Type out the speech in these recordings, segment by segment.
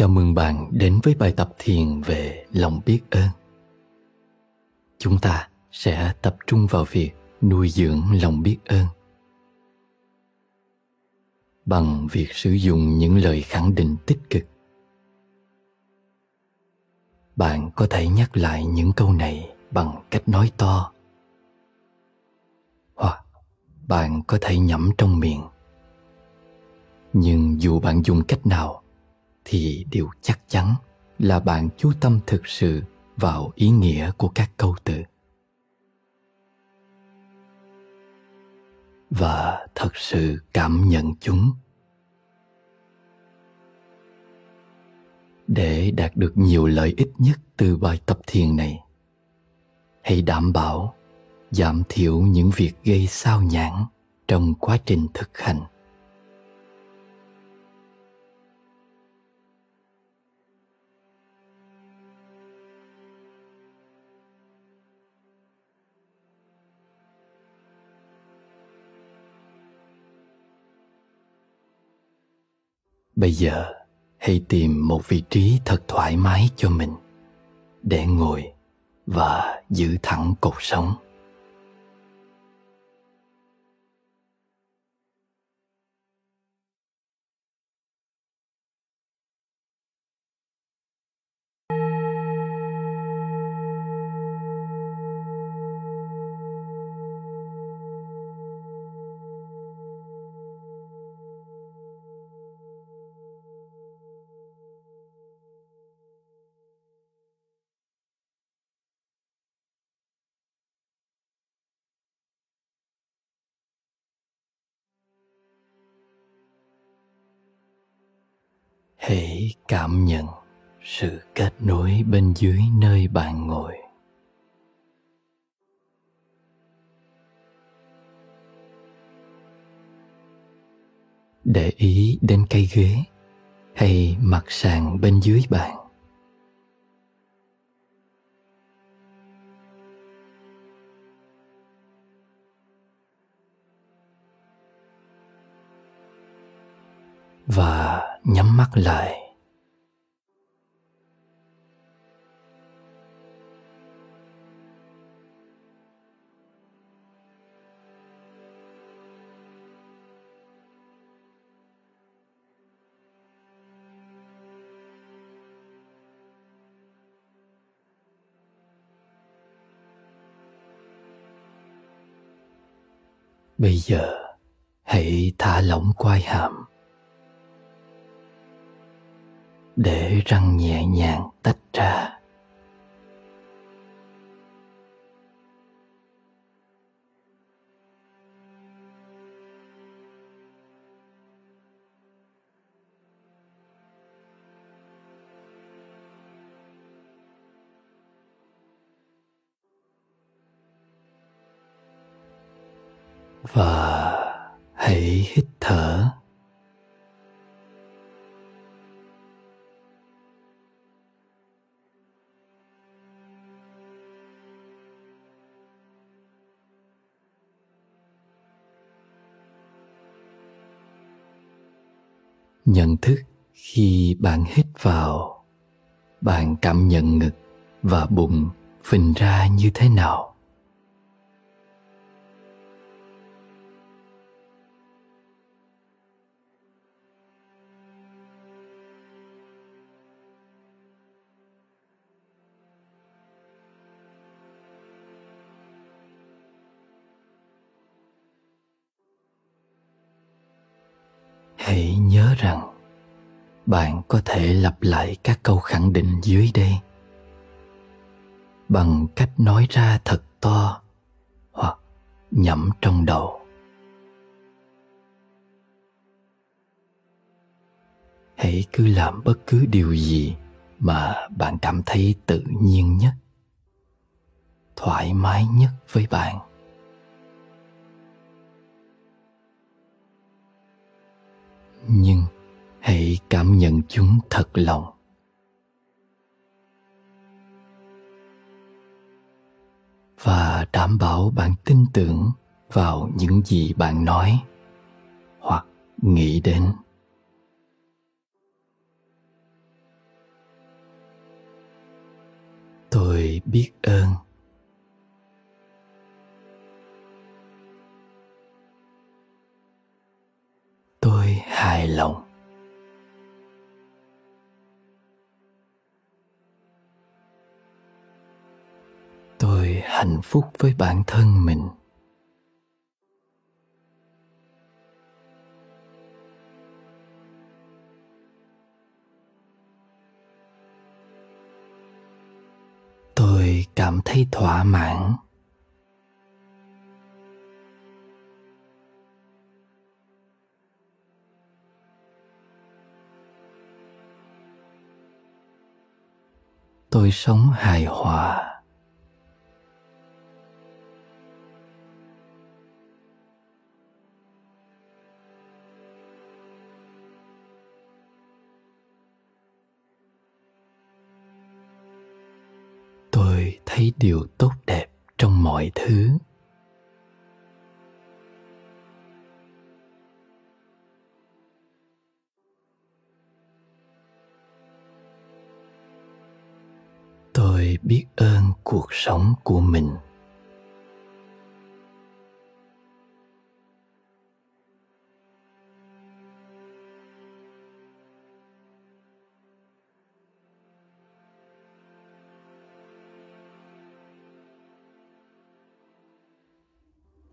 Chào mừng bạn đến với bài tập thiền về lòng biết ơn. Chúng ta sẽ tập trung vào việc nuôi dưỡng lòng biết ơn bằng việc sử dụng những lời khẳng định tích cực. Bạn có thể nhắc lại những câu này bằng cách nói to hoặc bạn có thể nhẩm trong miệng nhưng dù bạn dùng cách nào thì điều chắc chắn là bạn chú tâm thực sự vào ý nghĩa của các câu từ. Và thật sự cảm nhận chúng. Để đạt được nhiều lợi ích nhất từ bài tập thiền này, hãy đảm bảo giảm thiểu những việc gây sao nhãn trong quá trình thực hành. Bây giờ, hãy tìm một vị trí thật thoải mái cho mình, để ngồi và giữ thẳng cột sống. Hãy cảm nhận sự kết nối bên dưới nơi bạn ngồi. Để ý đến cây ghế hay mặt sàn bên dưới bạn. Và nhắm mắt lại. Bây giờ hãy thả lỏng quai hàm. Để răng nhẹ nhàng tách ra. Và hãy hít thở. Nhận thức khi bạn hít vào. Bạn cảm nhận ngực và bụng phình ra như thế nào? Hãy nhớ rằng bạn có thể lặp lại các câu khẳng định dưới đây. Bằng cách nói ra thật to hoặc nhẩm trong đầu. Hãy cứ làm bất cứ điều gì mà bạn cảm thấy tự nhiên nhất, thoải mái nhất với bạn. Nhưng hãy cảm nhận chúng thật lòng. Và đảm bảo bạn tin tưởng vào những gì bạn nói hoặc nghĩ đến. Tôi biết ơn. Tôi hài lòng. Hạnh phúc với bản thân mình. Tôi cảm thấy thỏa mãn. Tôi sống hài hòa. Tôi thấy điều tốt đẹp trong mọi thứ. Tôi biết ơn cuộc sống của mình.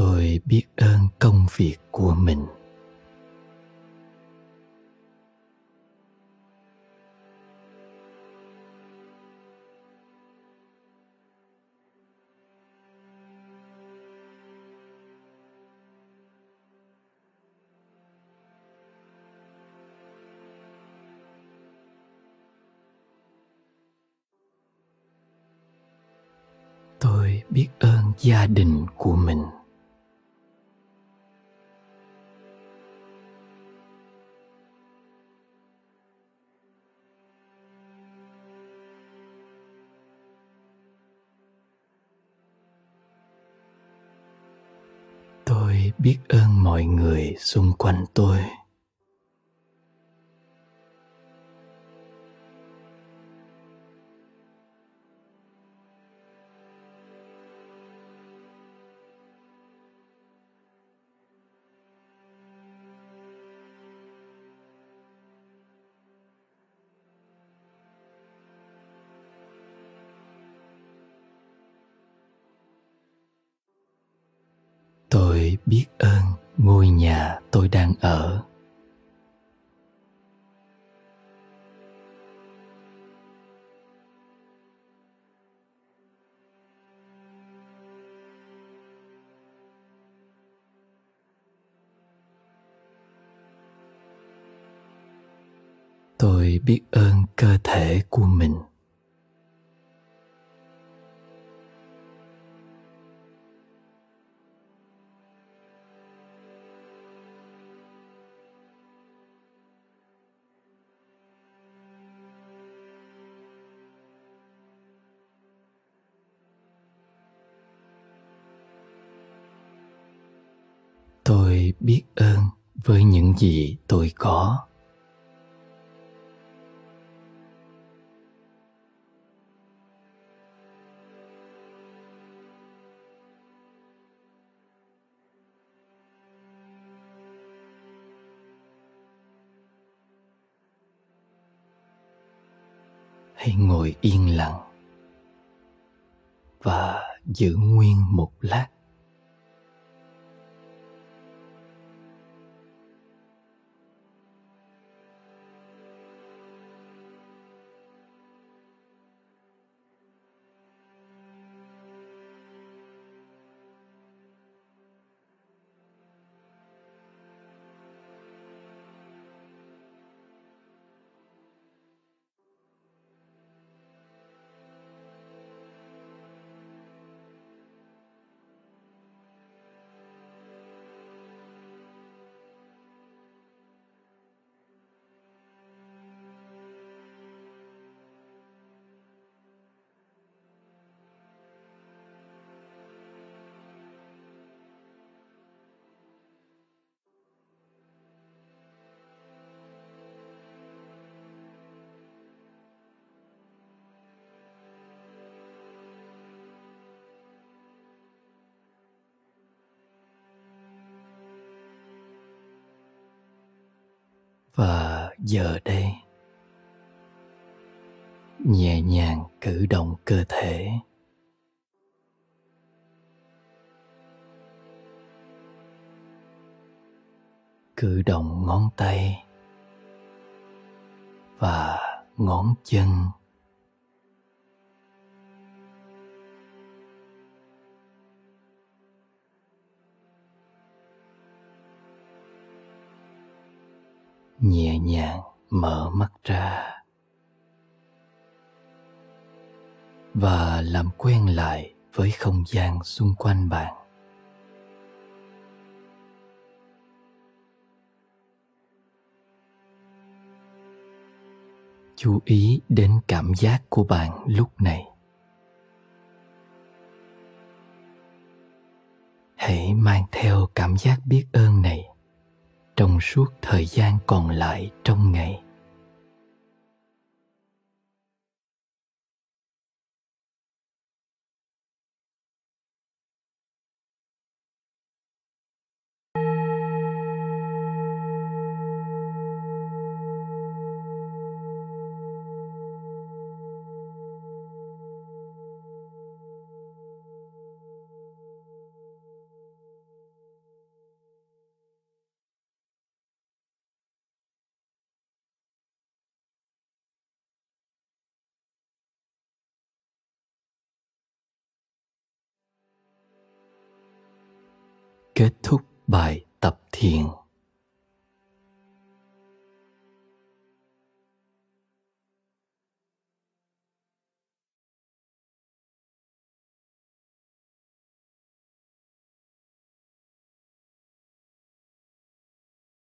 Tôi biết ơn công việc của mình. Tôi biết ơn gia đình của mình. Biết ơn mọi người xung quanh tôi. Tôi biết ơn ngôi nhà tôi đang ở. Tôi biết ơn cơ thể của mình. Tôi biết ơn với những gì tôi có. Hãy ngồi yên lặng và giữ nguyên một lát. Và giờ đây, nhẹ nhàng cử động cơ thể. Cử động ngón tay và ngón chân. Nhẹ nhàng mở mắt ra. Và làm quen lại với không gian xung quanh bạn. Chú ý đến cảm giác của bạn lúc này. Hãy mang theo cảm giác biết ơn này trong suốt thời gian còn lại trong ngày. Kết thúc bài tập thiền.